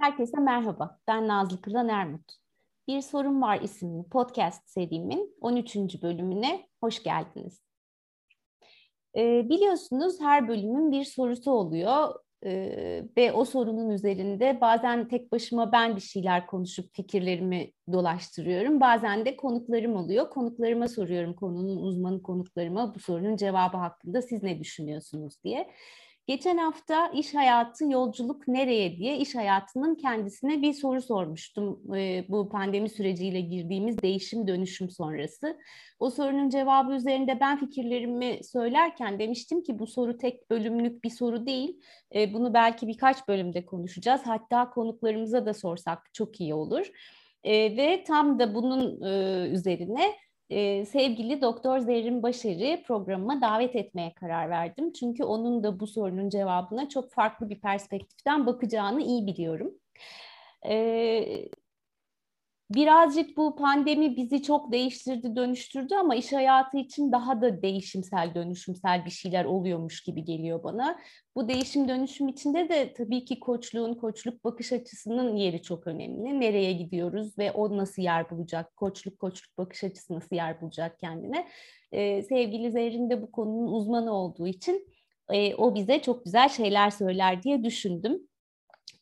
Herkese merhaba, ben Nazlı Kıran Ermut. Bir Sorun Var isimli podcast serimin 13. bölümüne hoş geldiniz. Ee, biliyorsunuz her bölümün bir sorusu oluyor ee, ve o sorunun üzerinde bazen tek başıma ben bir şeyler konuşup fikirlerimi dolaştırıyorum. Bazen de konuklarım oluyor. Konuklarıma soruyorum konunun uzmanı konuklarıma bu sorunun cevabı hakkında siz ne düşünüyorsunuz diye. Geçen hafta iş hayatı yolculuk nereye diye iş hayatının kendisine bir soru sormuştum. E, bu pandemi süreciyle girdiğimiz değişim dönüşüm sonrası. O sorunun cevabı üzerinde ben fikirlerimi söylerken demiştim ki bu soru tek bölümlük bir soru değil. E, bunu belki birkaç bölümde konuşacağız. Hatta konuklarımıza da sorsak çok iyi olur. E, ve tam da bunun e, üzerine e, sevgili Doktor Zerrin Başarı programıma davet etmeye karar verdim. Çünkü onun da bu sorunun cevabına çok farklı bir perspektiften bakacağını iyi biliyorum. E, Birazcık bu pandemi bizi çok değiştirdi, dönüştürdü ama iş hayatı için daha da değişimsel, dönüşümsel bir şeyler oluyormuş gibi geliyor bana. Bu değişim dönüşüm içinde de tabii ki koçluğun, koçluk bakış açısının yeri çok önemli. Nereye gidiyoruz ve o nasıl yer bulacak? Koçluk, koçluk bakış açısı nasıl yer bulacak kendine? Ee, sevgili Zerrin de bu konunun uzmanı olduğu için e, o bize çok güzel şeyler söyler diye düşündüm.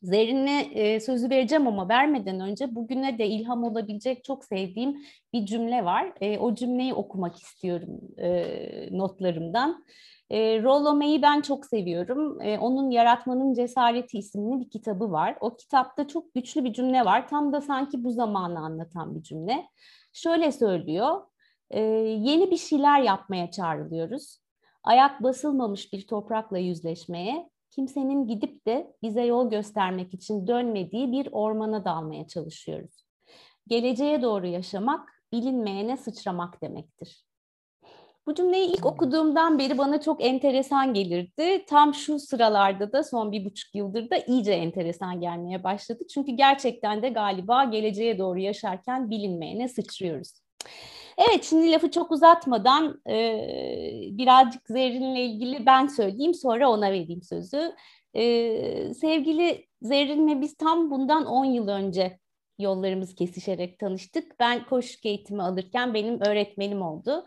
Zerrin'e e, sözü vereceğim ama vermeden önce bugüne de ilham olabilecek çok sevdiğim bir cümle var. E, o cümleyi okumak istiyorum e, notlarımdan. E, Rollo May'i ben çok seviyorum. E, onun Yaratmanın Cesareti isimli bir kitabı var. O kitapta çok güçlü bir cümle var. Tam da sanki bu zamanı anlatan bir cümle. Şöyle söylüyor. E, yeni bir şeyler yapmaya çağrılıyoruz. Ayak basılmamış bir toprakla yüzleşmeye kimsenin gidip de bize yol göstermek için dönmediği bir ormana dalmaya çalışıyoruz. Geleceğe doğru yaşamak, bilinmeyene sıçramak demektir. Bu cümleyi ilk okuduğumdan beri bana çok enteresan gelirdi. Tam şu sıralarda da son bir buçuk yıldır da iyice enteresan gelmeye başladı. Çünkü gerçekten de galiba geleceğe doğru yaşarken bilinmeyene sıçrıyoruz. Evet şimdi lafı çok uzatmadan e, birazcık Zerrin'le ilgili ben söyleyeyim sonra ona vereyim sözü. E, sevgili Zerrin'le biz tam bundan 10 yıl önce yollarımız kesişerek tanıştık. Ben koşuk eğitimi alırken benim öğretmenim oldu.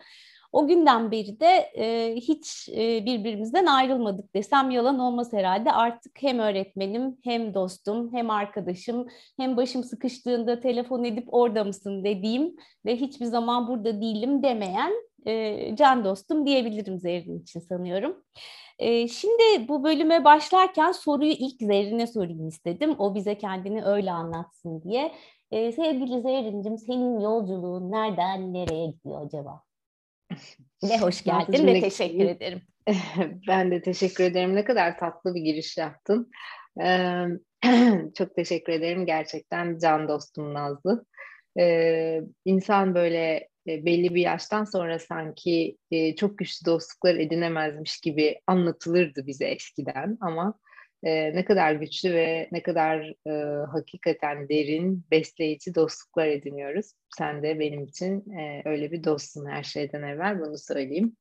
O günden beri de e, hiç e, birbirimizden ayrılmadık desem yalan olmaz herhalde. Artık hem öğretmenim, hem dostum, hem arkadaşım, hem başım sıkıştığında telefon edip orada mısın dediğim ve hiçbir zaman burada değilim demeyen e, can dostum diyebilirim Zerrin için sanıyorum. E, şimdi bu bölüme başlarken soruyu ilk Zerrin'e sorayım istedim. O bize kendini öyle anlatsın diye. E, sevgili Zerrin'cim senin yolculuğun nereden nereye gidiyor acaba? Ve hoş geldin ve teşekkür ederim. ben de teşekkür ederim. Ne kadar tatlı bir giriş yaptın. Ee, çok teşekkür ederim. Gerçekten can dostum Nazlı. Ee, insan böyle e, belli bir yaştan sonra sanki e, çok güçlü dostluklar edinemezmiş gibi anlatılırdı bize eskiden ama e, ne kadar güçlü ve ne kadar e, hakikaten derin, besleyici dostluklar ediniyoruz. Sen de benim için e, öyle bir dostsun her şeyden evvel bunu söyleyeyim.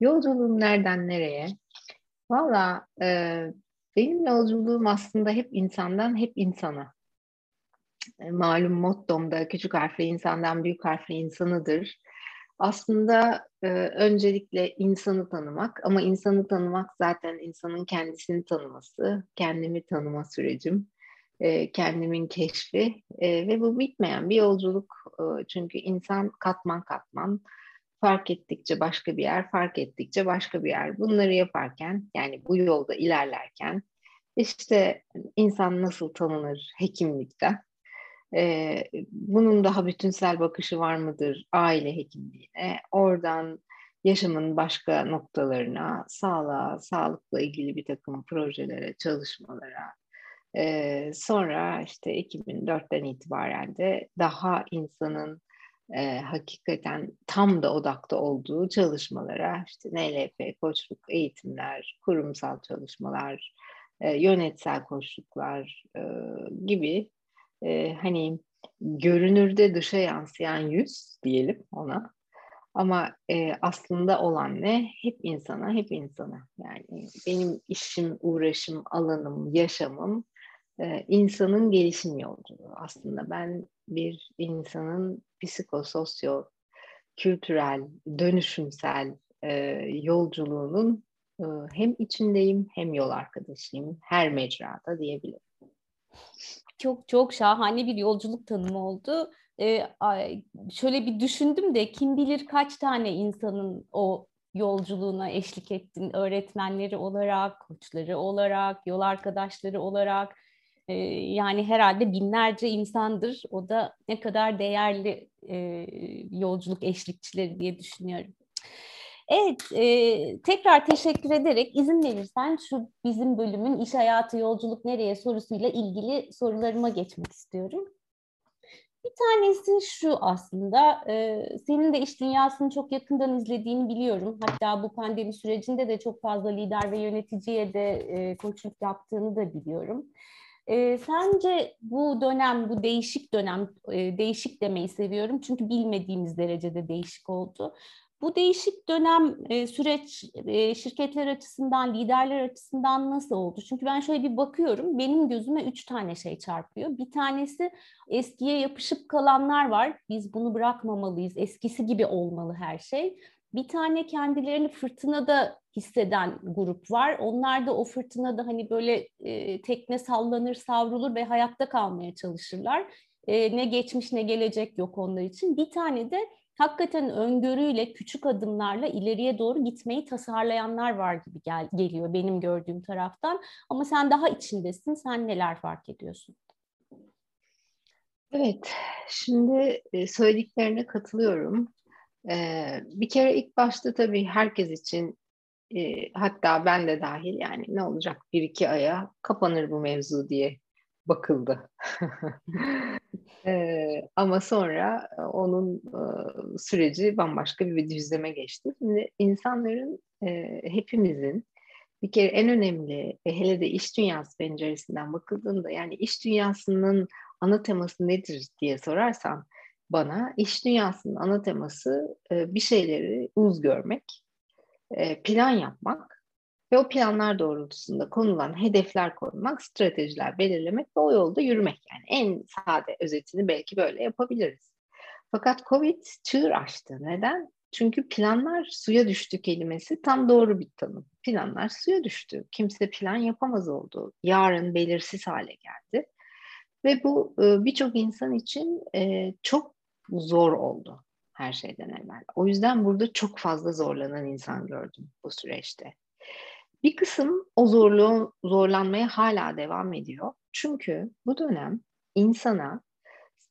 Yolculuğum nereden nereye? Valla e, benim yolculuğum aslında hep insandan hep insana. E, malum mottom da küçük harfli insandan büyük harfli insanıdır aslında e, öncelikle insanı tanımak ama insanı tanımak zaten insanın kendisini tanıması, kendimi tanıma sürecim, e, kendimin keşfi e, ve bu bitmeyen bir yolculuk e, çünkü insan katman katman fark ettikçe başka bir yer, fark ettikçe başka bir yer. Bunları yaparken yani bu yolda ilerlerken işte insan nasıl tanınır hekimlikte e, bunun daha bütünsel bakışı var mıdır aile hekimliğine? Oradan yaşamın başka noktalarına, sağlığa, sağlıkla ilgili bir takım projelere, çalışmalara. E, sonra işte 2004'ten itibaren de daha insanın e, hakikaten tam da odakta olduğu çalışmalara, işte NLP, koçluk, eğitimler, kurumsal çalışmalar, e, yönetsel koçluklar e, gibi e, hani görünürde dışa yansıyan yüz diyelim ona. Ama e, aslında olan ne? Hep insana, hep insana. Yani benim işim, uğraşım, alanım, yaşamım e, insanın gelişim yolculuğu. Aslında ben bir insanın psikososyo, kültürel, dönüşümsel e, yolculuğunun e, hem içindeyim hem yol arkadaşıyım her mecrada diyebilirim. Çok çok şahane bir yolculuk tanımı oldu. Ee, şöyle bir düşündüm de kim bilir kaç tane insanın o yolculuğuna eşlik ettin öğretmenleri olarak, koçları olarak, yol arkadaşları olarak e, yani herhalde binlerce insandır. O da ne kadar değerli e, yolculuk eşlikçileri diye düşünüyorum. Evet, e, tekrar teşekkür ederek izin verirsen şu bizim bölümün iş hayatı yolculuk nereye sorusuyla ilgili sorularıma geçmek istiyorum. Bir tanesi şu aslında, e, senin de iş dünyasını çok yakından izlediğini biliyorum. Hatta bu pandemi sürecinde de çok fazla lider ve yöneticiye de e, koçluk yaptığını da biliyorum. E, sence bu dönem, bu değişik dönem, e, değişik demeyi seviyorum çünkü bilmediğimiz derecede değişik oldu. Bu değişik dönem e, süreç e, şirketler açısından, liderler açısından nasıl oldu? Çünkü ben şöyle bir bakıyorum, benim gözüme üç tane şey çarpıyor. Bir tanesi eskiye yapışıp kalanlar var. Biz bunu bırakmamalıyız, eskisi gibi olmalı her şey. Bir tane kendilerini fırtınada hisseden grup var. Onlar da o fırtınada hani böyle e, tekne sallanır, savrulur ve hayatta kalmaya çalışırlar. E, ne geçmiş ne gelecek yok onlar için. Bir tane de hakikaten öngörüyle, küçük adımlarla ileriye doğru gitmeyi tasarlayanlar var gibi gel geliyor benim gördüğüm taraftan. Ama sen daha içindesin, sen neler fark ediyorsun? Evet, şimdi e, söylediklerine katılıyorum. Ee, bir kere ilk başta tabii herkes için e, hatta ben de dahil yani ne olacak bir iki aya kapanır bu mevzu diye bakıldı. ee, ama sonra e, onun e, süreci bambaşka bir düzleme geçti. Şimdi insanların e, hepimizin bir kere en önemli ve hele de iş dünyası penceresinden bakıldığında yani iş dünyasının ana teması nedir diye sorarsan bana iş dünyasının ana teması e, bir şeyleri uz görmek, e, plan yapmak ve o planlar doğrultusunda konulan hedefler koymak, stratejiler belirlemek ve o yolda yürümek. Yani en sade özetini belki böyle yapabiliriz. Fakat Covid çığır açtı. Neden? Çünkü planlar suya düştü kelimesi tam doğru bir tanım. Planlar suya düştü. Kimse plan yapamaz oldu. Yarın belirsiz hale geldi. Ve bu e, birçok insan için e, çok zor oldu her şeyden evvel. O yüzden burada çok fazla zorlanan insan gördüm bu süreçte. Bir kısım o zorluğu zorlanmaya hala devam ediyor. Çünkü bu dönem insana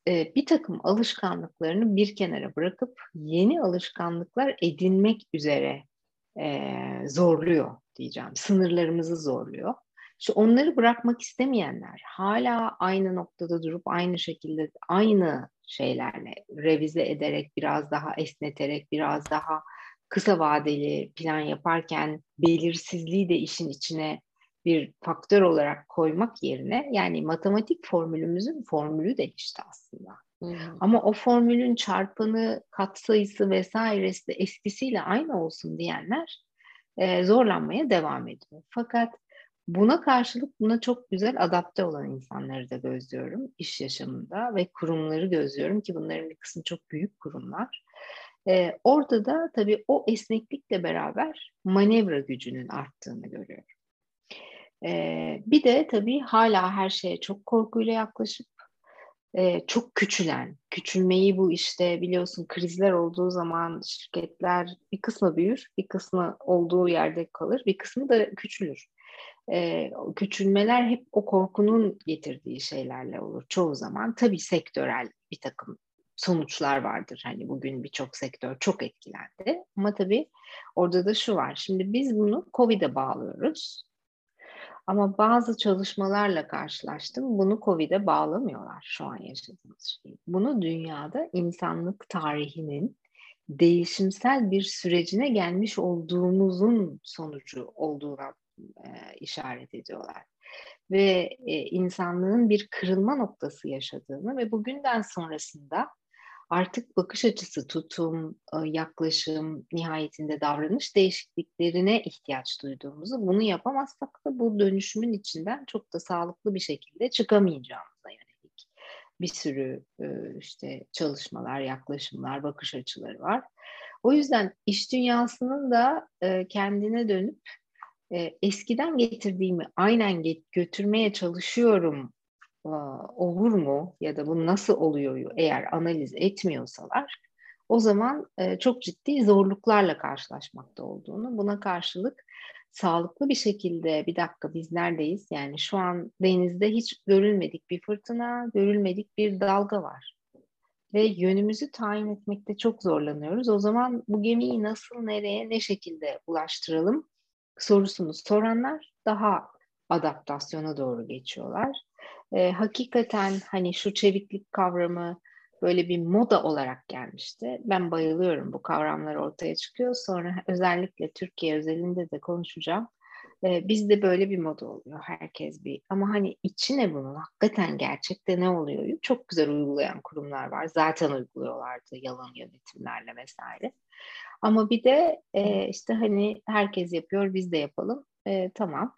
e, bir takım alışkanlıklarını bir kenara bırakıp yeni alışkanlıklar edinmek üzere e, zorluyor diyeceğim. Sınırlarımızı zorluyor. İşte onları bırakmak istemeyenler, hala aynı noktada durup aynı şekilde aynı şeylerle revize ederek, biraz daha esneterek, biraz daha kısa vadeli plan yaparken belirsizliği de işin içine bir faktör olarak koymak yerine yani matematik formülümüzün formülü değişti aslında. Hmm. Ama o formülün çarpanı, katsayısı vesairesi de eskisiyle aynı olsun diyenler e, zorlanmaya devam ediyor. Fakat Buna karşılık buna çok güzel adapte olan insanları da gözlüyorum iş yaşamında ve kurumları gözlüyorum ki bunların bir kısmı çok büyük kurumlar. Ee, orada da tabii o esneklikle beraber manevra gücünün arttığını görüyorum. Ee, bir de tabii hala her şeye çok korkuyla yaklaşıp e, çok küçülen, küçülmeyi bu işte biliyorsun krizler olduğu zaman şirketler bir kısmı büyür, bir kısmı olduğu yerde kalır, bir kısmı da küçülür e, küçülmeler hep o korkunun getirdiği şeylerle olur çoğu zaman. Tabii sektörel bir takım sonuçlar vardır. Hani bugün birçok sektör çok etkilendi. Ama tabii orada da şu var. Şimdi biz bunu COVID'e bağlıyoruz. Ama bazı çalışmalarla karşılaştım. Bunu COVID'e bağlamıyorlar şu an yaşadığımız şeyi. Bunu dünyada insanlık tarihinin değişimsel bir sürecine gelmiş olduğumuzun sonucu olduğuna e, işaret ediyorlar. Ve e, insanlığın bir kırılma noktası yaşadığını ve bugünden sonrasında artık bakış açısı, tutum, yaklaşım, nihayetinde davranış değişikliklerine ihtiyaç duyduğumuzu, bunu yapamazsak da bu dönüşümün içinden çok da sağlıklı bir şekilde çıkamayacağımıza yönelik bir sürü işte çalışmalar, yaklaşımlar, bakış açıları var. O yüzden iş dünyasının da kendine dönüp eskiden getirdiğimi aynen götürmeye çalışıyorum olur mu? Ya da bu nasıl oluyor eğer analiz etmiyorsalar o zaman çok ciddi zorluklarla karşılaşmakta olduğunu buna karşılık sağlıklı bir şekilde bir dakika biz neredeyiz? Yani şu an denizde hiç görülmedik bir fırtına görülmedik bir dalga var. Ve yönümüzü tayin etmekte çok zorlanıyoruz. O zaman bu gemiyi nasıl nereye ne şekilde ulaştıralım sorusunu soranlar daha adaptasyona doğru geçiyorlar e, hakikaten hani şu çeviklik kavramı böyle bir moda olarak gelmişti. Ben bayılıyorum bu kavramlar ortaya çıkıyor. Sonra özellikle Türkiye özelinde de konuşacağım. Ee, bizde böyle bir moda oluyor herkes bir. Ama hani içine bunun hakikaten gerçekte ne oluyor? Çok güzel uygulayan kurumlar var. Zaten uyguluyorlardı yalan yönetimlerle vesaire. Ama bir de e, işte hani herkes yapıyor biz de yapalım. E, tamam.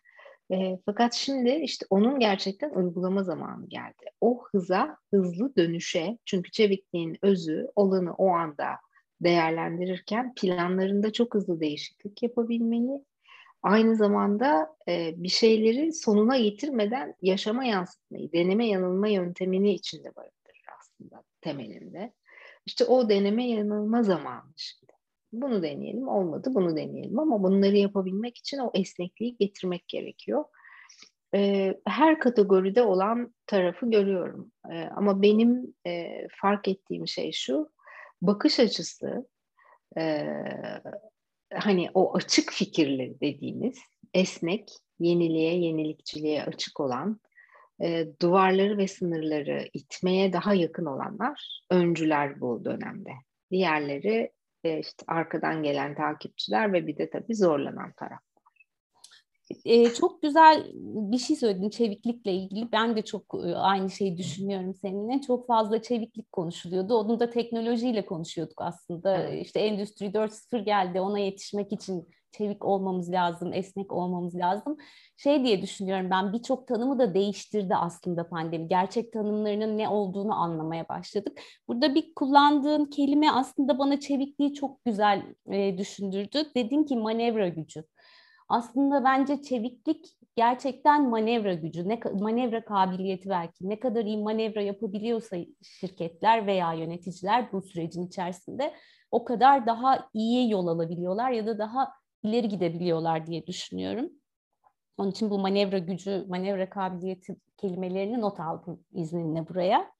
E, fakat şimdi işte onun gerçekten uygulama zamanı geldi. O hıza, hızlı dönüşe, çünkü çevikliğin özü olanı o anda değerlendirirken planlarında çok hızlı değişiklik yapabilmeli. Aynı zamanda e, bir şeyleri sonuna getirmeden yaşama yansıtmayı, deneme yanılma yöntemini içinde barındırır aslında temelinde. İşte o deneme yanılma zamanı şimdi. Bunu deneyelim, olmadı bunu deneyelim ama bunları yapabilmek için o esnekliği getirmek gerekiyor. Ee, her kategoride olan tarafı görüyorum. Ee, ama benim e, fark ettiğim şey şu, bakış açısı, e, hani o açık fikirli dediğimiz, esnek, yeniliğe, yenilikçiliğe açık olan, e, duvarları ve sınırları itmeye daha yakın olanlar öncüler bu dönemde. Diğerleri e, işte arkadan gelen takipçiler ve bir de tabii zorlanan taraf. Ee, çok güzel bir şey söyledin çeviklikle ilgili. Ben de çok e, aynı şeyi düşünüyorum seninle. Çok fazla çeviklik konuşuluyordu. Onu da teknolojiyle konuşuyorduk aslında. Evet. İşte Endüstri 4.0 geldi. Ona yetişmek için çevik olmamız lazım, esnek olmamız lazım. Şey diye düşünüyorum ben birçok tanımı da değiştirdi aslında pandemi. Gerçek tanımlarının ne olduğunu anlamaya başladık. Burada bir kullandığın kelime aslında bana çevikliği çok güzel e, düşündürdü. Dedin ki manevra gücü. Aslında bence çeviklik gerçekten manevra gücü, ne manevra kabiliyeti belki ne kadar iyi manevra yapabiliyorsa şirketler veya yöneticiler bu sürecin içerisinde o kadar daha iyi yol alabiliyorlar ya da daha ileri gidebiliyorlar diye düşünüyorum. Onun için bu manevra gücü, manevra kabiliyeti kelimelerini not aldım izninle buraya.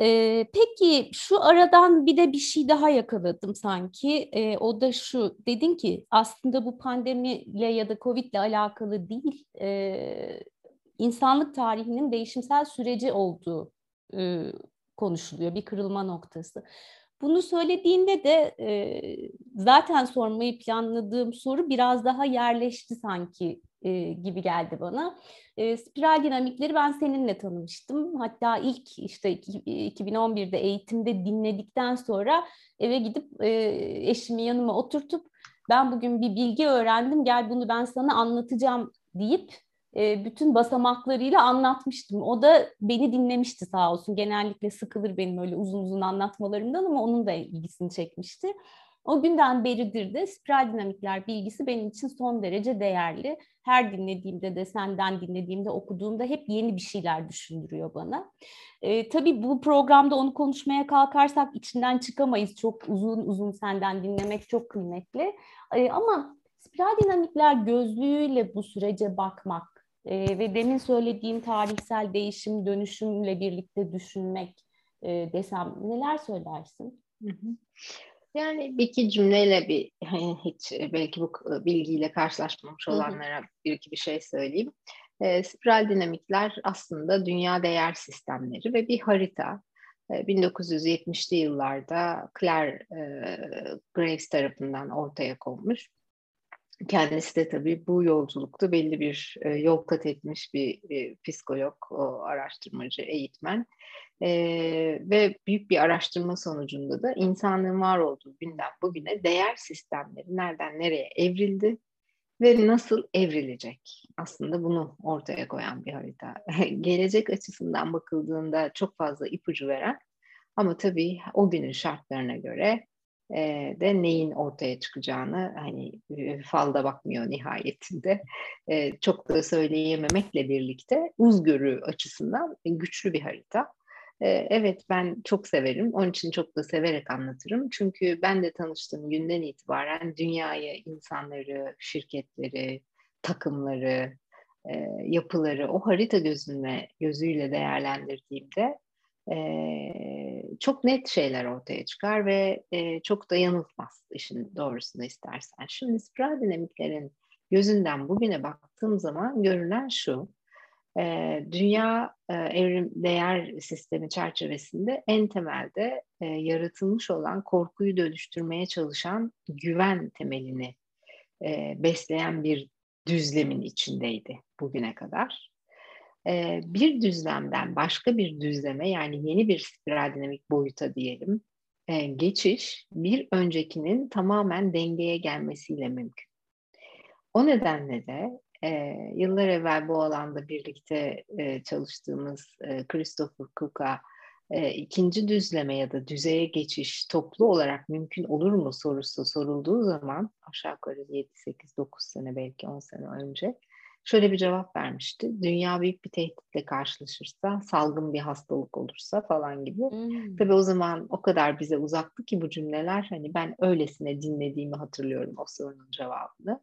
Ee, peki şu aradan bir de bir şey daha yakaladım sanki. Ee, o da şu, dedin ki aslında bu pandemiyle ya da Covid'le alakalı değil, e, insanlık tarihinin değişimsel süreci olduğu e, konuşuluyor, bir kırılma noktası. Bunu söylediğinde de e, zaten sormayı planladığım soru biraz daha yerleşti sanki e, gibi geldi bana. E, spiral dinamikleri ben seninle tanımıştım. Hatta ilk işte 2011'de eğitimde dinledikten sonra eve gidip e, eşimi yanıma oturtup ben bugün bir bilgi öğrendim gel bunu ben sana anlatacağım deyip e, bütün basamaklarıyla anlatmıştım. O da beni dinlemişti sağ olsun. Genellikle sıkılır benim öyle uzun uzun anlatmalarımdan ama onun da ilgisini çekmişti. O günden beridir de spiral dinamikler bilgisi benim için son derece değerli. Her dinlediğimde de senden dinlediğimde okuduğumda hep yeni bir şeyler düşündürüyor bana. Ee, tabii bu programda onu konuşmaya kalkarsak içinden çıkamayız. Çok uzun uzun senden dinlemek çok kıymetli. Ee, ama spiral dinamikler gözlüğüyle bu sürece bakmak e, ve demin söylediğin tarihsel değişim, dönüşümle birlikte düşünmek e, desem neler söylersin? Hı hı. Yani bir iki cümleyle bir hani hiç belki bu bilgiyle karşılaşmamış olanlara bir iki bir şey söyleyeyim. E, spiral dinamikler aslında dünya değer sistemleri ve bir harita. E, 1970'li yıllarda Claire e, Graves tarafından ortaya konmuş. Kendisi de tabii bu yolculukta belli bir e, yol kat etmiş bir e, psikolog, o, araştırmacı, eğitmen. E, ve büyük bir araştırma sonucunda da insanlığın var olduğu günden bugüne değer sistemleri nereden nereye evrildi ve nasıl evrilecek? Aslında bunu ortaya koyan bir harita. Gelecek açısından bakıldığında çok fazla ipucu veren ama tabii o günün şartlarına göre e, de neyin ortaya çıkacağını hani e, falda bakmıyor nihayetinde. E, çok da söyleyememekle birlikte uzgörü açısından güçlü bir harita. Evet ben çok severim. Onun için çok da severek anlatırım. Çünkü ben de tanıştığım günden itibaren dünyayı, insanları, şirketleri, takımları, yapıları o harita gözüne gözüyle değerlendirdiğimde e, çok net şeyler ortaya çıkar ve e, çok da yanıltmaz işin doğrusunu istersen. Şimdi spiral dinamiklerin gözünden bugüne baktığım zaman görünen şu. E, dünya e, evrim değer sistemi çerçevesinde en temelde e, yaratılmış olan korkuyu dönüştürmeye çalışan güven temelini e, besleyen bir düzlemin içindeydi bugüne kadar bir düzlemden başka bir düzleme yani yeni bir spiral dinamik boyuta diyelim geçiş bir öncekinin tamamen dengeye gelmesiyle mümkün. O nedenle de yıllar evvel bu alanda birlikte çalıştığımız Christopher Cook'a ikinci düzleme ya da düzeye geçiş toplu olarak mümkün olur mu sorusu sorulduğu zaman aşağı yukarı 7, 8, 9 sene belki 10 sene önce şöyle bir cevap vermişti. Dünya büyük bir tehditle karşılaşırsa, salgın bir hastalık olursa falan gibi. Hmm. Tabii o zaman o kadar bize uzaktı ki bu cümleler. Hani ben öylesine dinlediğimi hatırlıyorum o sorunun cevabını.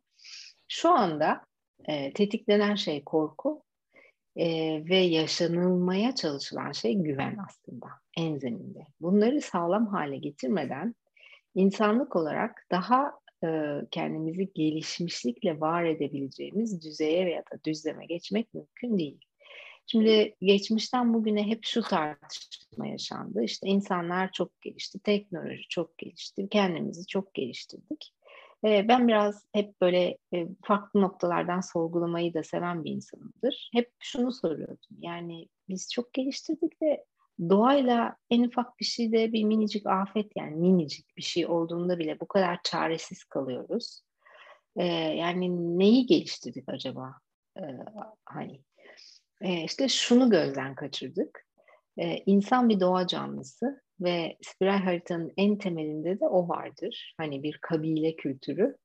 Şu anda e, tetiklenen şey korku e, ve yaşanılmaya çalışılan şey güven aslında en zeminde. Bunları sağlam hale getirmeden insanlık olarak daha kendimizi gelişmişlikle var edebileceğimiz düzeye veya da düzleme geçmek mümkün değil. Şimdi geçmişten bugüne hep şu tartışma yaşandı. İşte insanlar çok gelişti, teknoloji çok gelişti, kendimizi çok geliştirdik. Ben biraz hep böyle e, farklı noktalardan sorgulamayı da seven bir insanımdır. Hep şunu soruyordum. Yani biz çok geliştirdik de doğayla en ufak bir şeyde bir minicik afet yani minicik bir şey olduğunda bile bu kadar çaresiz kalıyoruz. Ee, yani neyi geliştirdik acaba? Ee, hani e, işte şunu gözden kaçırdık. Ee, insan bir doğa canlısı ve spiral haritanın en temelinde de o vardır. Hani bir kabile kültürü.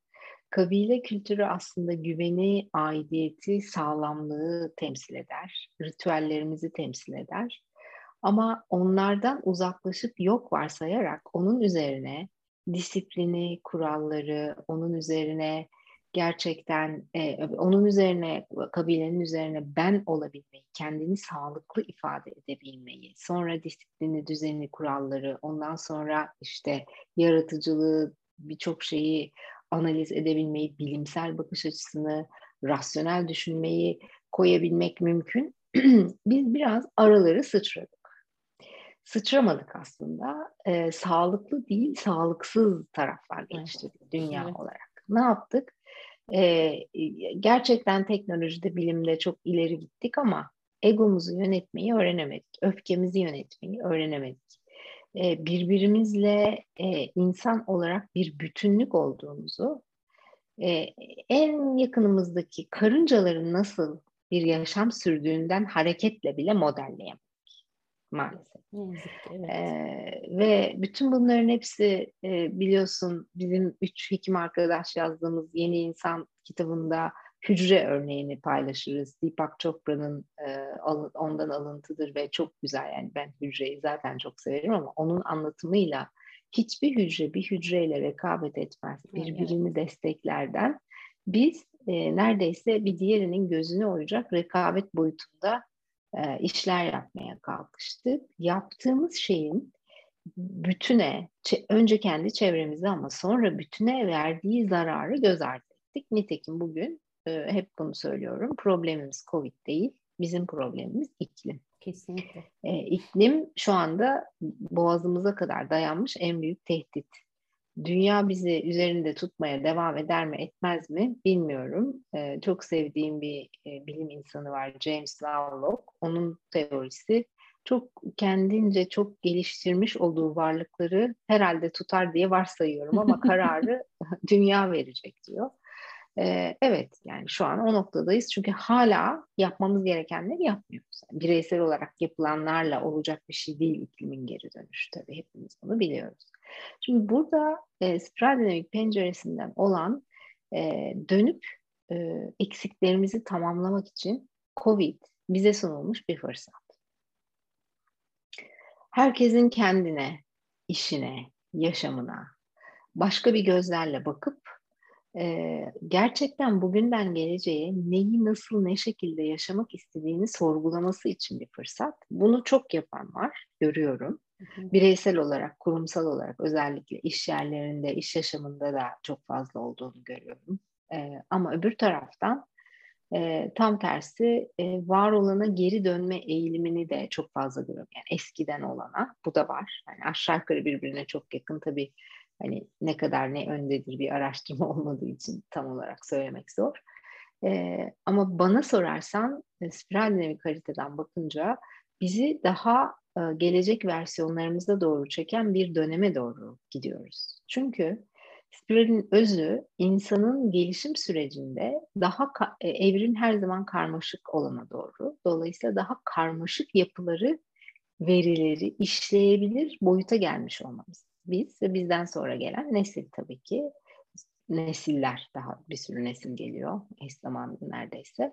Kabile kültürü aslında güveni, aidiyeti, sağlamlığı temsil eder. Ritüellerimizi temsil eder. Ama onlardan uzaklaşıp yok varsayarak onun üzerine disiplini, kuralları, onun üzerine gerçekten e, onun üzerine kabilenin üzerine ben olabilmeyi, kendini sağlıklı ifade edebilmeyi, sonra disiplini, düzeni, kuralları, ondan sonra işte yaratıcılığı, birçok şeyi analiz edebilmeyi, bilimsel bakış açısını, rasyonel düşünmeyi koyabilmek mümkün. Biz biraz araları sıçradık sıçramadık aslında. E, sağlıklı değil, sağlıksız taraflar geliştirdik evet. dünya evet. olarak. Ne yaptık? E, gerçekten teknolojide, bilimde çok ileri gittik ama egomuzu yönetmeyi öğrenemedik. Öfkemizi yönetmeyi öğrenemedik. E, birbirimizle e, insan olarak bir bütünlük olduğumuzu, e, en yakınımızdaki karıncaların nasıl bir yaşam sürdüğünden hareketle bile modelleyemedik maalesef. Yazık, evet. Ee, ve bütün bunların hepsi e, biliyorsun bizim üç hekim arkadaş yazdığımız Yeni İnsan kitabında hücre örneğini paylaşırız. Deepak Chopra'nın e, ondan alıntıdır ve çok güzel yani ben hücreyi zaten çok severim ama onun anlatımıyla hiçbir hücre bir hücreyle rekabet etmez. Birbirini evet. desteklerden biz e, neredeyse bir diğerinin gözünü oyacak rekabet boyutunda e, işler yapmaya kalkıştık. Yaptığımız şeyin bütüne, önce kendi çevremize ama sonra bütüne verdiği zararı göz ardı ettik. Nitekim bugün e, hep bunu söylüyorum. Problemimiz Covid değil, bizim problemimiz iklim. Kesinlikle. E, iklim şu anda boğazımıza kadar dayanmış en büyük tehdit dünya bizi üzerinde tutmaya devam eder mi etmez mi bilmiyorum. Ee, çok sevdiğim bir e, bilim insanı var James Lovelock. Onun teorisi çok kendince çok geliştirmiş olduğu varlıkları herhalde tutar diye varsayıyorum ama kararı dünya verecek diyor. Ee, evet yani şu an o noktadayız çünkü hala yapmamız gerekenleri yapmıyoruz. Yani bireysel olarak yapılanlarla olacak bir şey değil iklimin geri dönüşü tabii hepimiz bunu biliyoruz. Şimdi burada e, spiral dinamik penceresinden olan e, dönüp e, eksiklerimizi tamamlamak için COVID bize sunulmuş bir fırsat. Herkesin kendine, işine, yaşamına başka bir gözlerle bakıp e, gerçekten bugünden geleceğe neyi nasıl ne şekilde yaşamak istediğini sorgulaması için bir fırsat. Bunu çok yapan var, görüyorum. Bireysel olarak, kurumsal olarak özellikle iş yerlerinde, iş yaşamında da çok fazla olduğunu görüyorum. E, ama öbür taraftan e, tam tersi e, var olana geri dönme eğilimini de çok fazla görüyorum. Yani eskiden olana bu da var. Yani aşağı yukarı birbirine çok yakın tabii hani ne kadar ne öndedir bir araştırma olmadığı için tam olarak söylemek zor. E, ama bana sorarsan e, spiral dinamik haritadan bakınca bizi daha e, gelecek versiyonlarımıza doğru çeken bir döneme doğru gidiyoruz. Çünkü Spiralin özü insanın gelişim sürecinde daha e, evrim her zaman karmaşık olana doğru. Dolayısıyla daha karmaşık yapıları, verileri işleyebilir boyuta gelmiş olmamız. Biz ve bizden sonra gelen nesil tabii ki. Nesiller daha bir sürü nesil geliyor eş zamanlı neredeyse.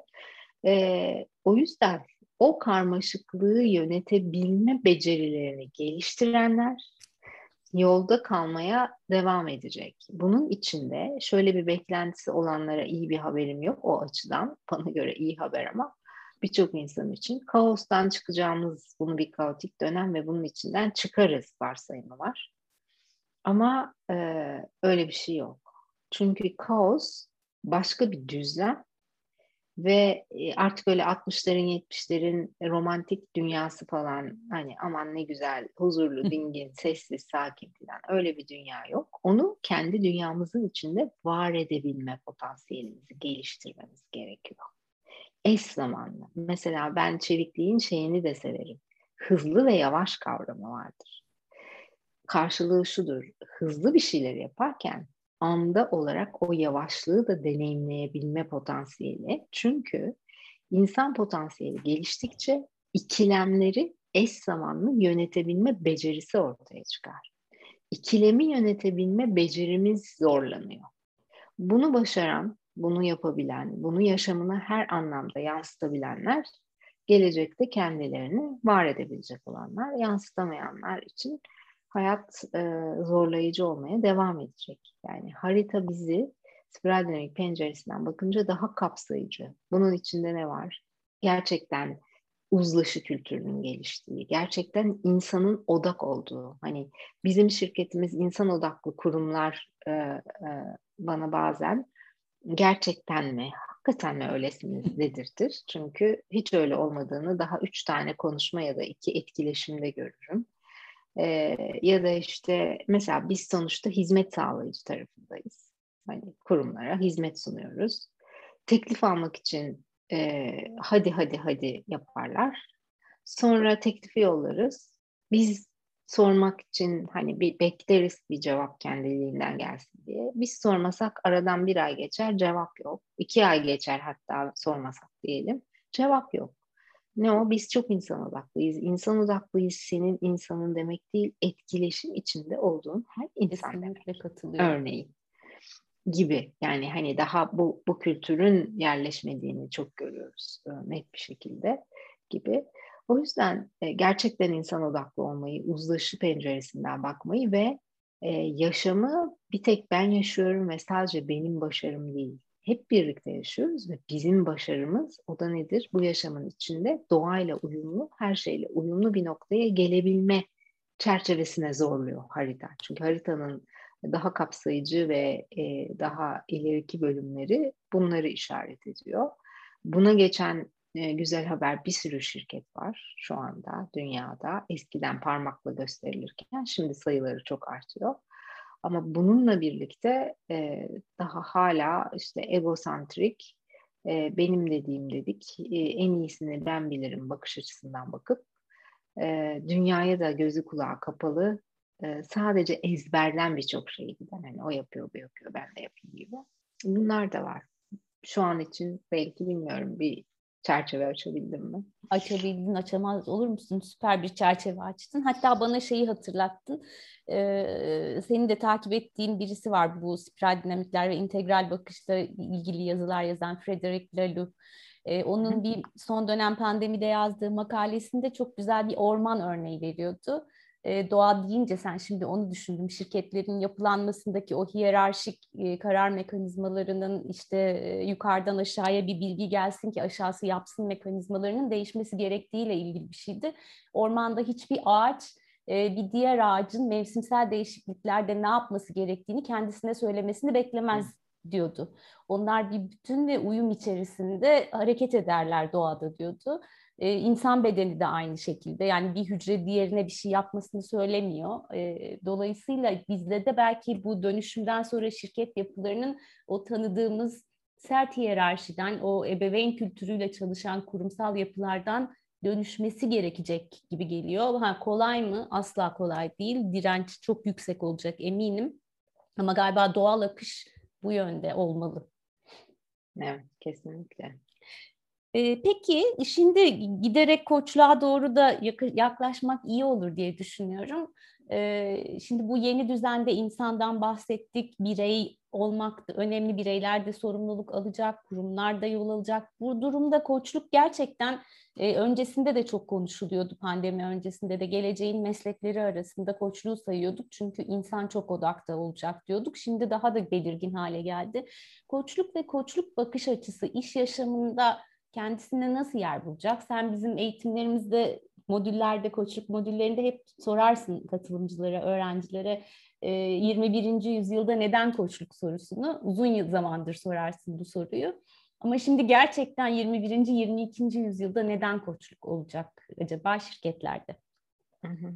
Ee, o yüzden o karmaşıklığı yönetebilme becerilerini geliştirenler yolda kalmaya devam edecek. Bunun içinde şöyle bir beklentisi olanlara iyi bir haberim yok o açıdan. Bana göre iyi haber ama birçok insan için kaostan çıkacağımız bunu bir kaotik dönem ve bunun içinden çıkarız varsayımı var. Ama e, öyle bir şey yok. Çünkü kaos başka bir düzlem ve e, artık öyle 60'ların 70'lerin romantik dünyası falan hani aman ne güzel huzurlu dingin sessiz sakin falan öyle bir dünya yok. Onu kendi dünyamızın içinde var edebilme potansiyelimizi geliştirmemiz gerekiyor. Eş zamanlı. Mesela ben çevikliğin şeyini de severim. Hızlı ve yavaş kavramı vardır. Karşılığı şudur. Hızlı bir şeyler yaparken anda olarak o yavaşlığı da deneyimleyebilme potansiyeli. Çünkü insan potansiyeli geliştikçe ikilemleri eş zamanlı yönetebilme becerisi ortaya çıkar. İkilemi yönetebilme becerimiz zorlanıyor. Bunu başaran, bunu yapabilen, bunu yaşamına her anlamda yansıtabilenler gelecekte kendilerini var edebilecek olanlar, yansıtamayanlar için hayat e, zorlayıcı olmaya devam edecek. Yani harita bizi spiral dinamik penceresinden bakınca daha kapsayıcı. Bunun içinde ne var? Gerçekten uzlaşı kültürünün geliştiği, gerçekten insanın odak olduğu. Hani bizim şirketimiz insan odaklı kurumlar e, e, bana bazen gerçekten mi, hakikaten mi öylesiniz dedirtir. Çünkü hiç öyle olmadığını daha üç tane konuşma ya da iki etkileşimde görürüm. E, ya da işte mesela biz sonuçta hizmet sağlayıcı tarafındayız. Hani kurumlara hizmet sunuyoruz. Teklif almak için e, hadi hadi hadi yaparlar. Sonra teklifi yollarız. Biz sormak için hani bir bekleriz bir cevap kendiliğinden gelsin diye. Biz sormasak aradan bir ay geçer cevap yok. İki ay geçer hatta sormasak diyelim. Cevap yok. Ne o? Biz çok insan odaklıyız. İnsan odaklıyız senin insanın demek değil, etkileşim içinde olduğun her insan Kesinlikle demek. katılıyorum. Örneğin gibi. Yani hani daha bu, bu kültürün yerleşmediğini çok görüyoruz e, net bir şekilde gibi. O yüzden e, gerçekten insan odaklı olmayı, uzlaşı penceresinden bakmayı ve e, yaşamı bir tek ben yaşıyorum ve sadece benim başarım değil hep birlikte yaşıyoruz ve bizim başarımız o da nedir? Bu yaşamın içinde doğayla uyumlu, her şeyle uyumlu bir noktaya gelebilme çerçevesine zorluyor harita. Çünkü haritanın daha kapsayıcı ve e, daha ileriki bölümleri bunları işaret ediyor. Buna geçen e, güzel haber bir sürü şirket var şu anda dünyada. Eskiden parmakla gösterilirken şimdi sayıları çok artıyor. Ama bununla birlikte e, daha hala işte egosantrik, e, benim dediğim dedik, e, en iyisini ben bilirim bakış açısından bakıp e, dünyaya da gözü kulağı kapalı e, sadece ezberden birçok şeyi giden hani o yapıyor bu yapıyor ben de yapayım gibi. Bunlar da var. Şu an için belki bilmiyorum bir çerçeve açabildim mi? Açabildin, açamaz olur musun? Süper bir çerçeve açtın. Hatta bana şeyi hatırlattın. Ee, senin de takip ettiğin birisi var bu spiral dinamikler ve integral bakışla ilgili yazılar yazan Frederick Laloux. Ee, onun bir son dönem pandemide yazdığı makalesinde çok güzel bir orman örneği veriyordu e, doğa deyince sen şimdi onu düşündüm. Şirketlerin yapılanmasındaki o hiyerarşik e, karar mekanizmalarının işte e, yukarıdan aşağıya bir bilgi gelsin ki aşağısı yapsın mekanizmalarının değişmesi gerektiğiyle ilgili bir şeydi. Ormanda hiçbir ağaç bir diğer ağacın mevsimsel değişikliklerde ne yapması gerektiğini kendisine söylemesini beklemez diyordu. Onlar bir bütün ve uyum içerisinde hareket ederler doğada diyordu. E, insan bedeni de aynı şekilde yani bir hücre diğerine bir şey yapmasını söylemiyor. E, dolayısıyla bizde de belki bu dönüşümden sonra şirket yapılarının o tanıdığımız sert hiyerarşiden, o ebeveyn kültürüyle çalışan kurumsal yapılardan dönüşmesi gerekecek gibi geliyor. Ha, kolay mı? Asla kolay değil. Direnç çok yüksek olacak eminim. Ama galiba doğal akış bu yönde olmalı. Evet, kesinlikle. Peki şimdi giderek koçluğa doğru da yaklaşmak iyi olur diye düşünüyorum. Şimdi bu yeni düzende insandan bahsettik, birey olmak önemli bireyler de sorumluluk alacak, kurumlar da yol alacak. Bu durumda koçluk gerçekten öncesinde de çok konuşuluyordu pandemi öncesinde de geleceğin meslekleri arasında koçluğu sayıyorduk. Çünkü insan çok odakta olacak diyorduk. Şimdi daha da belirgin hale geldi. Koçluk ve koçluk bakış açısı iş yaşamında kendisine nasıl yer bulacak? Sen bizim eğitimlerimizde, modüllerde, koçluk modüllerinde hep sorarsın katılımcılara, öğrencilere 21. yüzyılda neden koçluk sorusunu uzun zamandır sorarsın bu soruyu. Ama şimdi gerçekten 21. 22. yüzyılda neden koçluk olacak acaba şirketlerde? Hı.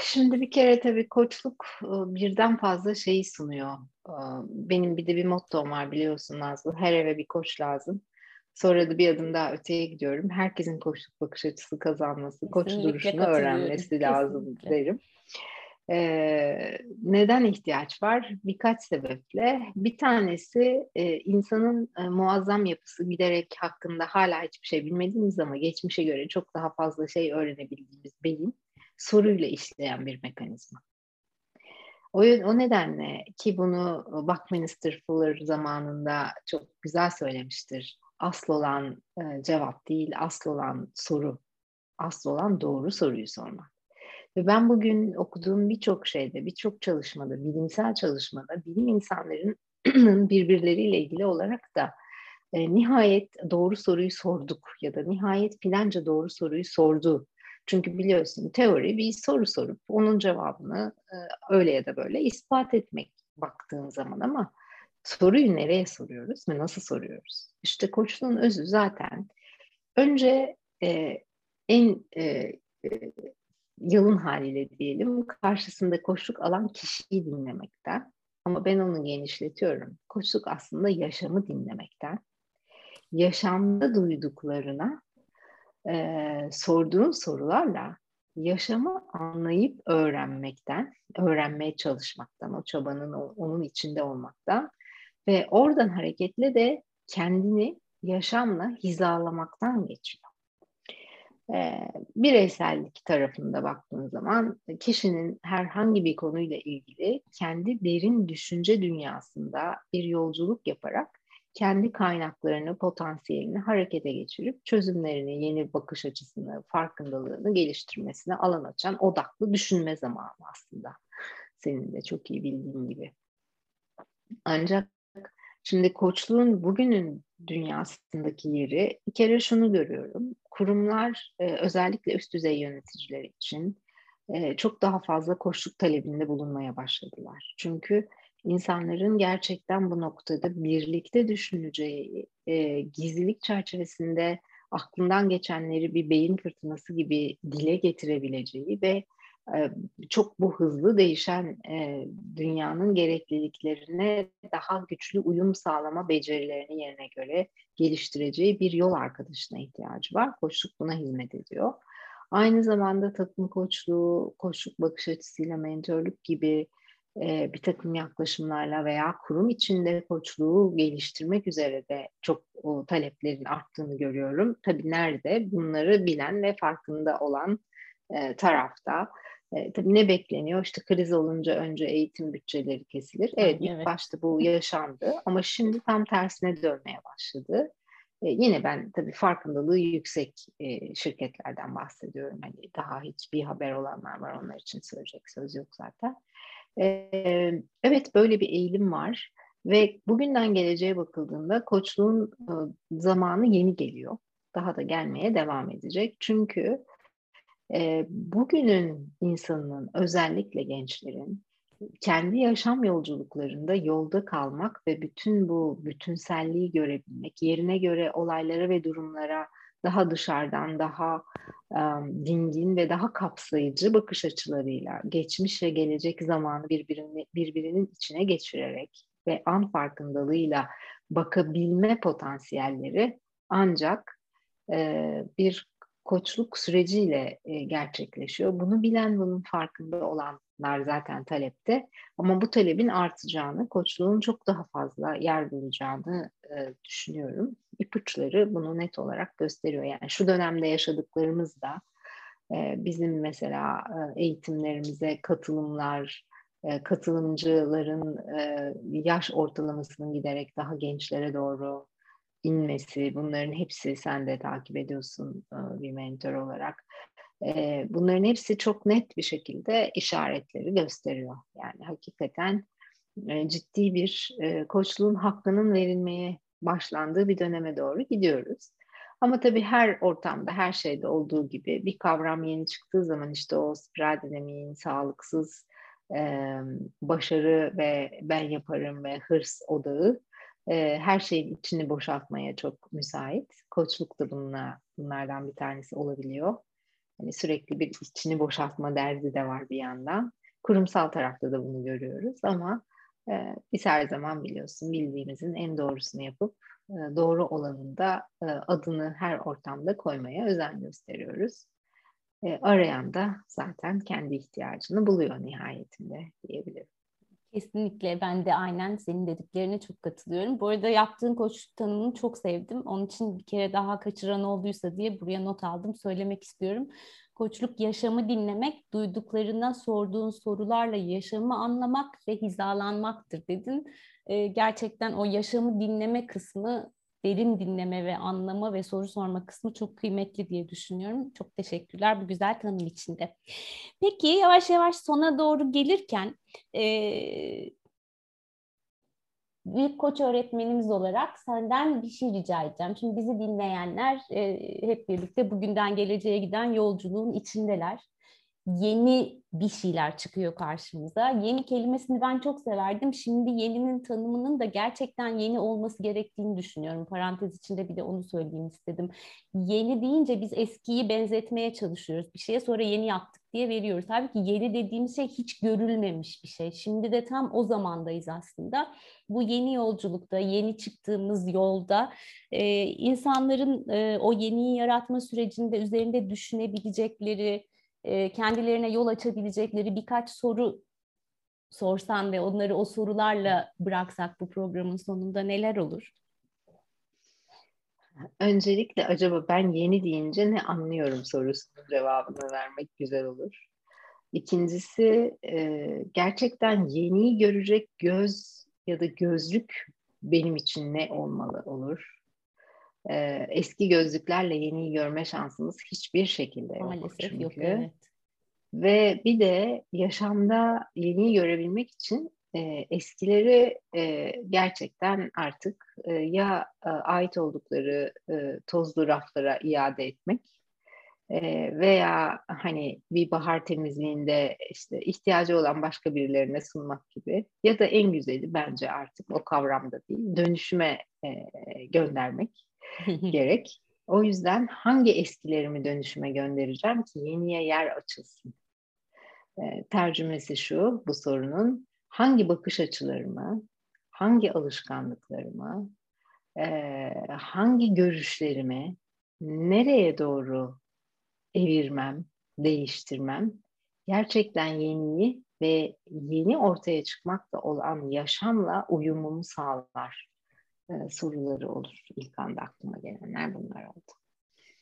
şimdi bir kere tabii koçluk birden fazla şeyi sunuyor. benim bir de bir mottom var biliyorsun Nazlı. Her eve bir koç lazım. Sonra da bir adım daha öteye gidiyorum. Herkesin koçluk bakış açısı kazanması, koç duruşunu öğrenmesi lazım derim. Ee, neden ihtiyaç var? Birkaç sebeple. Bir tanesi e, insanın e, muazzam yapısı giderek hakkında hala hiçbir şey bilmediğimiz ama geçmişe göre çok daha fazla şey öğrenebildiğimiz beyin soruyla işleyen bir mekanizma. O, o nedenle ki bunu Buckminster Fuller zamanında çok güzel söylemiştir asıl olan e, cevap değil, asıl olan soru. Asıl olan doğru soruyu sormak. Ve ben bugün okuduğum birçok şeyde, birçok çalışmada, bilimsel çalışmada bilim insanların birbirleriyle ilgili olarak da e, nihayet doğru soruyu sorduk ya da nihayet filanca doğru soruyu sordu. Çünkü biliyorsun teori bir soru sorup onun cevabını e, öyle ya da böyle ispat etmek baktığın zaman ama soruyu nereye soruyoruz ve nasıl soruyoruz? İşte koçluğun özü zaten önce e, en e, e, yalın haliyle diyelim karşısında koçluk alan kişiyi dinlemekten ama ben onu genişletiyorum. Koçluk aslında yaşamı dinlemekten, yaşamda duyduklarına e, sorduğun sorularla yaşamı anlayıp öğrenmekten, öğrenmeye çalışmaktan, o çabanın onun içinde olmaktan ve oradan hareketle de kendini yaşamla hizalamaktan geçiyor. Ee, bireysellik tarafında baktığın zaman kişinin herhangi bir konuyla ilgili kendi derin düşünce dünyasında bir yolculuk yaparak kendi kaynaklarını, potansiyelini harekete geçirip çözümlerini, yeni bakış açısını, farkındalığını geliştirmesine alan açan odaklı düşünme zamanı aslında. Senin de çok iyi bildiğin gibi. Ancak Şimdi koçluğun bugünün dünyasındaki yeri bir kere şunu görüyorum. Kurumlar e, özellikle üst düzey yöneticiler için e, çok daha fazla koçluk talebinde bulunmaya başladılar. Çünkü insanların gerçekten bu noktada birlikte düşüneceği, e, gizlilik çerçevesinde aklından geçenleri bir beyin fırtınası gibi dile getirebileceği ve çok bu hızlı değişen dünyanın gerekliliklerine daha güçlü uyum sağlama becerilerini yerine göre geliştireceği bir yol arkadaşına ihtiyacı var. Koçluk buna hizmet ediyor. Aynı zamanda takım koçluğu, koçluk bakış açısıyla mentörlük gibi bir takım yaklaşımlarla veya kurum içinde koçluğu geliştirmek üzere de çok taleplerin arttığını görüyorum. Tabii nerede? Bunları bilen ve farkında olan tarafta. E, tabii ne bekleniyor? İşte kriz olunca önce eğitim bütçeleri kesilir. Evet, evet. ilk başta bu yaşandı ama şimdi tam tersine dönmeye başladı. E, yine ben tabii farkındalığı yüksek e, şirketlerden bahsediyorum. Hani daha hiçbir haber olanlar var onlar için söyleyecek söz yok zaten. E, evet böyle bir eğilim var ve bugünden geleceğe bakıldığında koçluğun e, zamanı yeni geliyor. Daha da gelmeye devam edecek. Çünkü e, bugünün insanının özellikle gençlerin kendi yaşam yolculuklarında yolda kalmak ve bütün bu bütünselliği görebilmek, yerine göre olaylara ve durumlara daha dışarıdan, daha um, dingin ve daha kapsayıcı bakış açılarıyla geçmiş ve gelecek zamanı birbirini, birbirinin içine geçirerek ve an farkındalığıyla bakabilme potansiyelleri ancak e, bir koçluk süreciyle e, gerçekleşiyor. Bunu bilen, bunun farkında olanlar zaten talepte. Ama bu talebin artacağını, koçluğun çok daha fazla yer bulacağını e, düşünüyorum. İpuçları bunu net olarak gösteriyor. Yani şu dönemde yaşadıklarımız da e, bizim mesela e, eğitimlerimize katılımlar, e, katılımcıların e, yaş ortalamasının giderek daha gençlere doğru inmesi, bunların hepsi sen de takip ediyorsun bir mentor olarak. Bunların hepsi çok net bir şekilde işaretleri gösteriyor. Yani hakikaten ciddi bir koçluğun hakkının verilmeye başlandığı bir döneme doğru gidiyoruz. Ama tabii her ortamda, her şeyde olduğu gibi bir kavram yeni çıktığı zaman işte o spiral dinamiğin sağlıksız başarı ve ben yaparım ve hırs odağı her şeyin içini boşaltmaya çok müsait. Koçluk da bununla, bunlardan bir tanesi olabiliyor. Hani sürekli bir içini boşaltma derdi de var bir yandan. Kurumsal tarafta da bunu görüyoruz ama e, biz her zaman biliyorsun bildiğimizin en doğrusunu yapıp e, doğru olanında e, adını her ortamda koymaya özen gösteriyoruz. E, arayan da zaten kendi ihtiyacını buluyor nihayetinde diyebilirim. Kesinlikle ben de aynen senin dediklerine çok katılıyorum. Bu arada yaptığın koçluk tanımını çok sevdim. Onun için bir kere daha kaçıran olduysa diye buraya not aldım. Söylemek istiyorum. Koçluk yaşamı dinlemek, duyduklarına sorduğun sorularla yaşamı anlamak ve hizalanmaktır dedin. Ee, gerçekten o yaşamı dinleme kısmı derin dinleme ve anlama ve soru sorma kısmı çok kıymetli diye düşünüyorum. Çok teşekkürler bu güzel tanım içinde. Peki yavaş yavaş sona doğru gelirken e, büyük koç öğretmenimiz olarak senden bir şey rica edeceğim. Şimdi bizi dinleyenler e, hep birlikte bugünden geleceğe giden yolculuğun içindeler yeni bir şeyler çıkıyor karşımıza. Yeni kelimesini ben çok severdim. Şimdi yeninin tanımının da gerçekten yeni olması gerektiğini düşünüyorum. Parantez içinde bir de onu söyleyeyim istedim. Yeni deyince biz eskiyi benzetmeye çalışıyoruz. Bir şeye sonra yeni yaptık diye veriyoruz. Halbuki yeni dediğimiz şey hiç görülmemiş bir şey. Şimdi de tam o zamandayız aslında. Bu yeni yolculukta, yeni çıktığımız yolda e, insanların e, o yeniyi yaratma sürecinde üzerinde düşünebilecekleri, kendilerine yol açabilecekleri birkaç soru sorsan ve onları o sorularla bıraksak bu programın sonunda neler olur? Öncelikle acaba ben yeni deyince ne anlıyorum sorusunun cevabını vermek güzel olur. İkincisi gerçekten yeniyi görecek göz ya da gözlük benim için ne olmalı olur? E, eski gözlüklerle yeniyi görme şansımız hiçbir şekilde yok. Maalesef çünkü. yok evet. Ve bir de yaşamda yeniyi görebilmek için e, eskileri e, gerçekten artık e, ya e, ait oldukları e, tozlu raflara iade etmek e, veya hani bir bahar temizliğinde işte ihtiyacı olan başka birilerine sunmak gibi ya da en güzeli bence artık o kavramda değil dönüşüme e, göndermek gerek. O yüzden hangi eskilerimi dönüşüme göndereceğim ki yeniye yer açılsın? E, tercümesi şu bu sorunun hangi bakış açılarımı, hangi alışkanlıklarımı, e, hangi görüşlerimi nereye doğru evirmem, değiştirmem, gerçekten yeniyi ve yeni ortaya çıkmakta olan yaşamla uyumumu sağlar e, soruları olur. İlk anda aklıma gelenler bunlar oldu.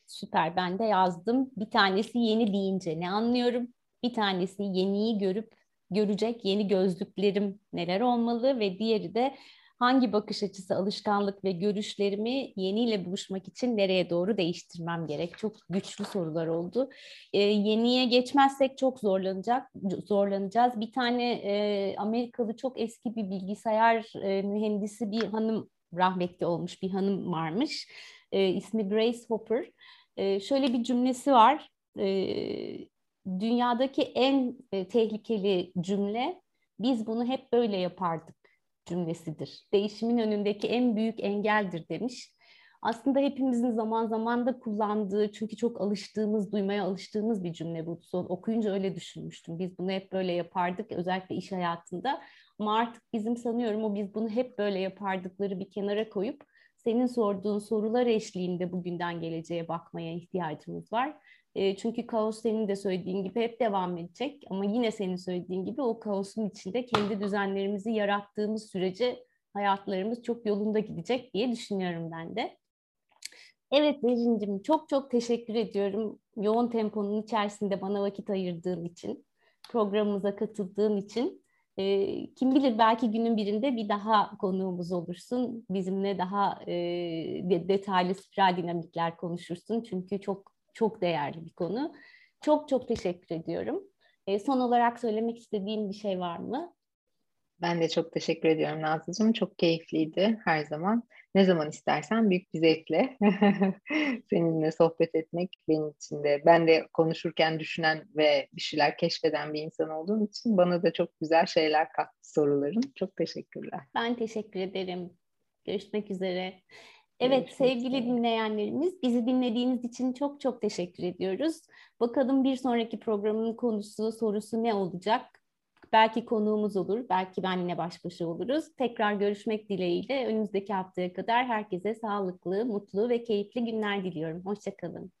Süper ben de yazdım. Bir tanesi yeni deyince ne anlıyorum? Bir tanesi yeniyi görüp görecek yeni gözlüklerim neler olmalı ve diğeri de hangi bakış açısı, alışkanlık ve görüşlerimi yeniyle buluşmak için nereye doğru değiştirmem gerek? Çok güçlü sorular oldu. E, yeniye geçmezsek çok zorlanacak, zorlanacağız. Bir tane e, Amerikalı çok eski bir bilgisayar e, mühendisi bir hanım rahmetli olmuş bir hanım varmış. E, ismi Grace Hopper. E, şöyle bir cümlesi var. E, dünyadaki en e, tehlikeli cümle biz bunu hep böyle yapardık cümlesidir. Değişimin önündeki en büyük engeldir demiş. Aslında hepimizin zaman zaman da kullandığı çünkü çok alıştığımız, duymaya alıştığımız bir cümle bu. Son okuyunca öyle düşünmüştüm. Biz bunu hep böyle yapardık özellikle iş hayatında. Ama artık bizim sanıyorum o biz bunu hep böyle yapardıkları bir kenara koyup senin sorduğun sorular eşliğinde bugünden geleceğe bakmaya ihtiyacımız var. E, çünkü kaos senin de söylediğin gibi hep devam edecek ama yine senin söylediğin gibi o kaosun içinde kendi düzenlerimizi yarattığımız sürece hayatlarımız çok yolunda gidecek diye düşünüyorum ben de. Evet Berincim çok çok teşekkür ediyorum yoğun temponun içerisinde bana vakit ayırdığın için, programımıza katıldığın için. Kim bilir belki günün birinde bir daha konuğumuz olursun. Bizimle daha detaylı spiral dinamikler konuşursun. Çünkü çok çok değerli bir konu. Çok çok teşekkür ediyorum. Son olarak söylemek istediğim bir şey var mı? Ben de çok teşekkür ediyorum Nazlıcığım. Çok keyifliydi her zaman. Ne zaman istersen büyük bir zevkle seninle sohbet etmek benim için de. Ben de konuşurken düşünen ve bir şeyler keşfeden bir insan olduğum için bana da çok güzel şeyler kattı soruların. Çok teşekkürler. Ben teşekkür ederim. Görüşmek üzere. Evet Görüşmek sevgili üzere. dinleyenlerimiz bizi dinlediğiniz için çok çok teşekkür ediyoruz. Bakalım bir sonraki programın konusu, sorusu ne olacak? Belki konuğumuz olur, belki benle baş başa oluruz. Tekrar görüşmek dileğiyle önümüzdeki haftaya kadar herkese sağlıklı, mutlu ve keyifli günler diliyorum. Hoşçakalın.